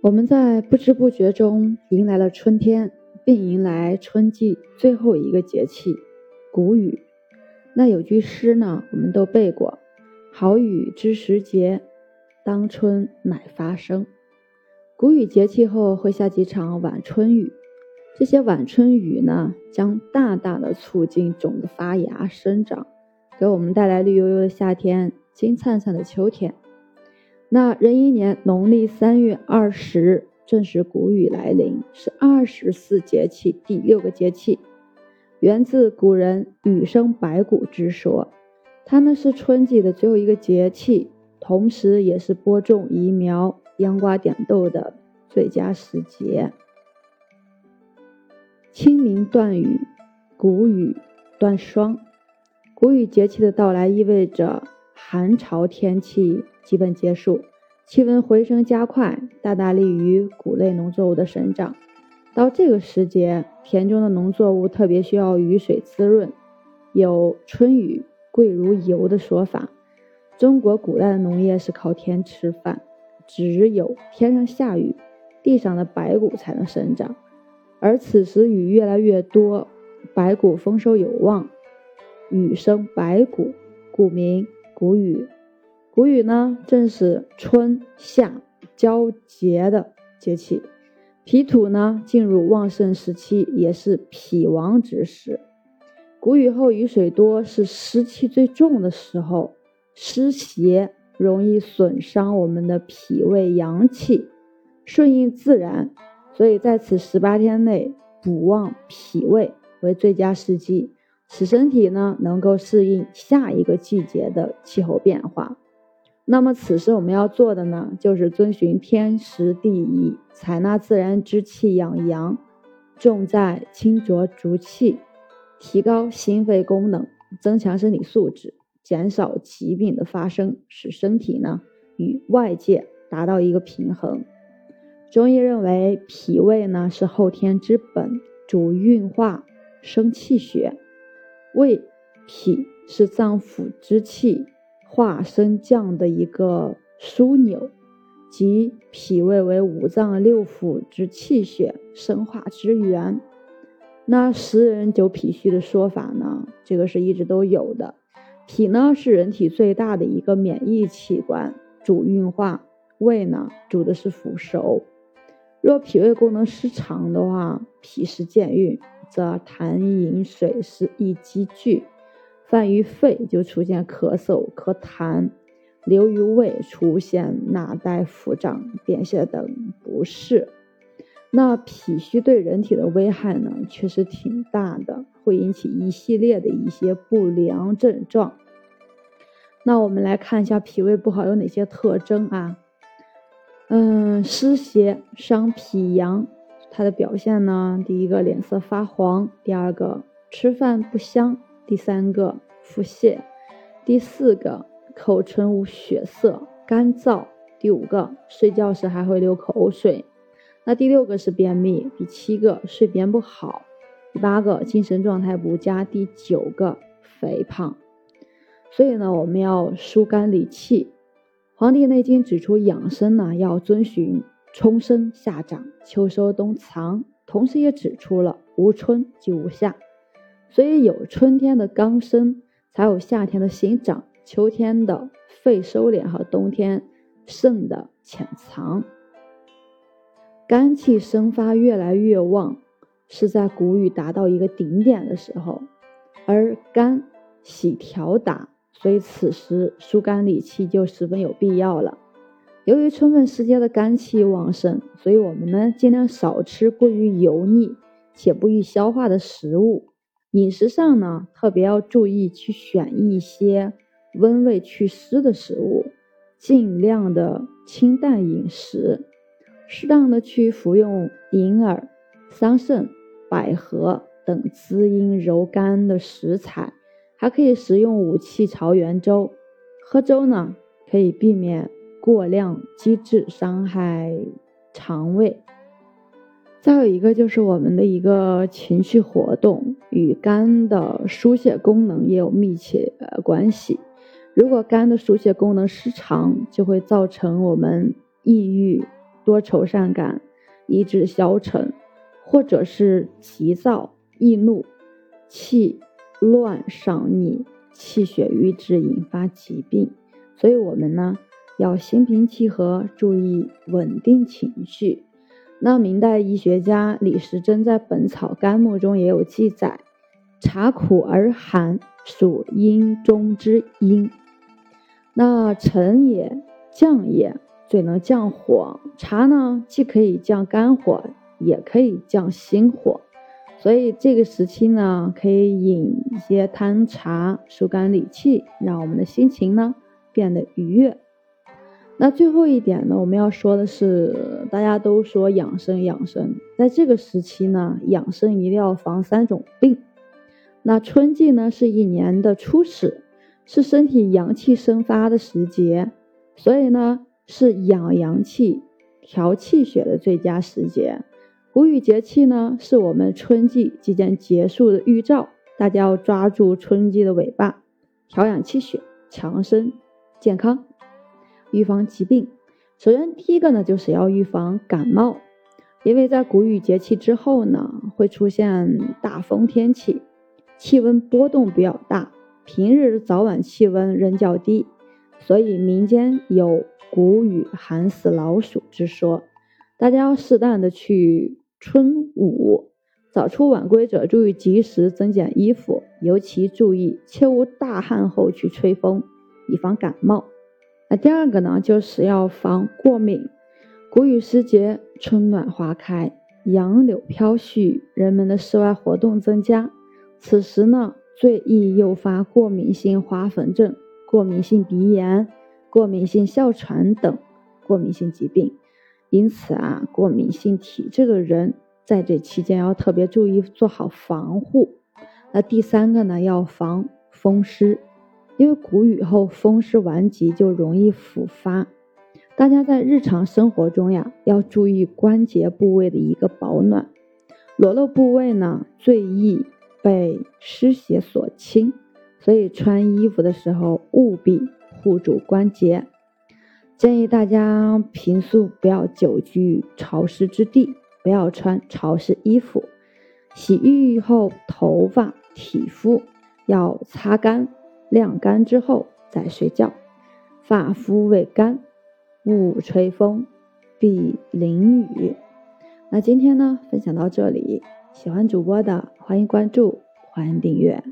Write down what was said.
我们在不知不觉中迎来了春天，并迎来春季最后一个节气——谷雨。那有句诗呢，我们都背过：“好雨知时节，当春乃发生。”谷雨节气后会下几场晚春雨，这些晚春雨呢，将大大的促进种子发芽生长，给我们带来绿油油的夏天，金灿灿的秋天。那壬寅年农历三月二十，正是谷雨来临，是二十四节气第六个节气，源自古人“雨生百谷”之说。它呢是春季的最后一个节气，同时也是播种移苗、秧瓜点豆的最佳时节。清明断雨，谷雨断霜。谷雨节气的到来，意味着寒潮天气。基本结束，气温回升加快，大大利于谷类农作物的生长。到这个时节，田中的农作物特别需要雨水滋润，有“春雨贵如油”的说法。中国古代的农业是靠天吃饭，只有天上下雨，地上的白谷才能生长。而此时雨越来越多，白谷丰收有望，雨生白谷，故名谷雨。谷雨呢，正是春夏交接的节气，脾土呢进入旺盛时期，也是脾王之时。谷雨后雨水多，是湿气最重的时候，湿邪容易损伤我们的脾胃阳气，顺应自然，所以在此十八天内补旺脾胃为最佳时机，使身体呢能够适应下一个季节的气候变化。那么此时我们要做的呢，就是遵循天时地宜，采纳自然之气养阳，重在清浊逐气，提高心肺功能，增强身体素质，减少疾病的发生，使身体呢与外界达到一个平衡。中医认为，脾胃呢是后天之本，主运化生气血，胃脾是脏腑之气。化升降的一个枢纽，即脾胃为五脏六腑之气血生化之源。那十人九脾虚的说法呢？这个是一直都有的。脾呢是人体最大的一个免疫器官，主运化；胃呢主的是腐熟。若脾胃功能失常的话，脾湿健运，则痰饮水湿易积聚。犯于肺就出现咳嗽、咳痰；流于胃出现纳呆腹胀、便泻等不适。那脾虚对人体的危害呢，确实挺大的，会引起一系列的一些不良症状。那我们来看一下脾胃不好有哪些特征啊？嗯，湿邪伤脾阳，它的表现呢，第一个脸色发黄，第二个吃饭不香。第三个腹泻，第四个口唇无血色、干燥，第五个睡觉时还会流口水，那第六个是便秘，第七个睡眠不好，第八个精神状态不佳，第九个肥胖。所以呢，我们要疏肝理气。《黄帝内经》指出，养生呢要遵循春生夏长、秋收冬藏，同时也指出了无春即无夏。所以有春天的刚生，才有夏天的新长，秋天的肺收敛和冬天肾的潜藏。肝气生发越来越旺，是在谷雨达到一个顶点的时候，而肝喜调达，所以此时疏肝理气就十分有必要了。由于春分时节的肝气旺盛，所以我们呢尽量少吃过于油腻且不易消化的食物。饮食上呢，特别要注意去选一些温胃祛湿的食物，尽量的清淡饮食，适当的去服用银耳、桑葚、百合等滋阴柔肝的食材，还可以食用五气朝元粥。喝粥呢，可以避免过量积滞，伤害肠胃。再有一个就是我们的一个情绪活动与肝的疏泄功能也有密切关系。如果肝的疏泄功能失常，就会造成我们抑郁、多愁善感、意志消沉，或者是急躁易怒、气乱上逆、气血瘀滞，引发疾病。所以，我们呢要心平气和，注意稳定情绪。那明代医学家李时珍在《本草纲目》中也有记载：茶苦而寒，属阴中之阴。那沉也，降也，最能降火。茶呢，既可以降肝火，也可以降心火。所以这个时期呢，可以饮一些汤茶，疏肝理气，让我们的心情呢变得愉悦。那最后一点呢，我们要说的是，大家都说养生养生，在这个时期呢，养生一定要防三种病。那春季呢，是一年的初始，是身体阳气生发的时节，所以呢，是养阳气、调气血的最佳时节。谷雨节气呢，是我们春季即将结束的预兆，大家要抓住春季的尾巴，调养气血，强身健康。预防疾病，首先第一个呢，就是要预防感冒，因为在谷雨节气之后呢，会出现大风天气，气温波动比较大，平日早晚气温仍较低，所以民间有“谷雨寒死老鼠”之说，大家要适当的去春捂，早出晚归者注意及时增减衣服，尤其注意切勿大汗后去吹风，以防感冒。那第二个呢，就是要防过敏。谷雨时节，春暖花开，杨柳飘絮，人们的室外活动增加，此时呢，最易诱发过敏性花粉症、过敏性鼻炎、过敏性哮喘等过敏性疾病。因此啊，过敏性体质的人在这期间要特别注意做好防护。那第三个呢，要防风湿。因为谷雨后风湿顽疾就容易复发，大家在日常生活中呀要注意关节部位的一个保暖，裸露部位呢最易被湿邪所侵，所以穿衣服的时候务必护住关节。建议大家平素不要久居潮湿之地，不要穿潮湿衣服。洗浴后头发、体肤要擦干。晾干之后再睡觉，发肤未干，勿吹风，必淋雨。那今天呢，分享到这里，喜欢主播的欢迎关注，欢迎订阅。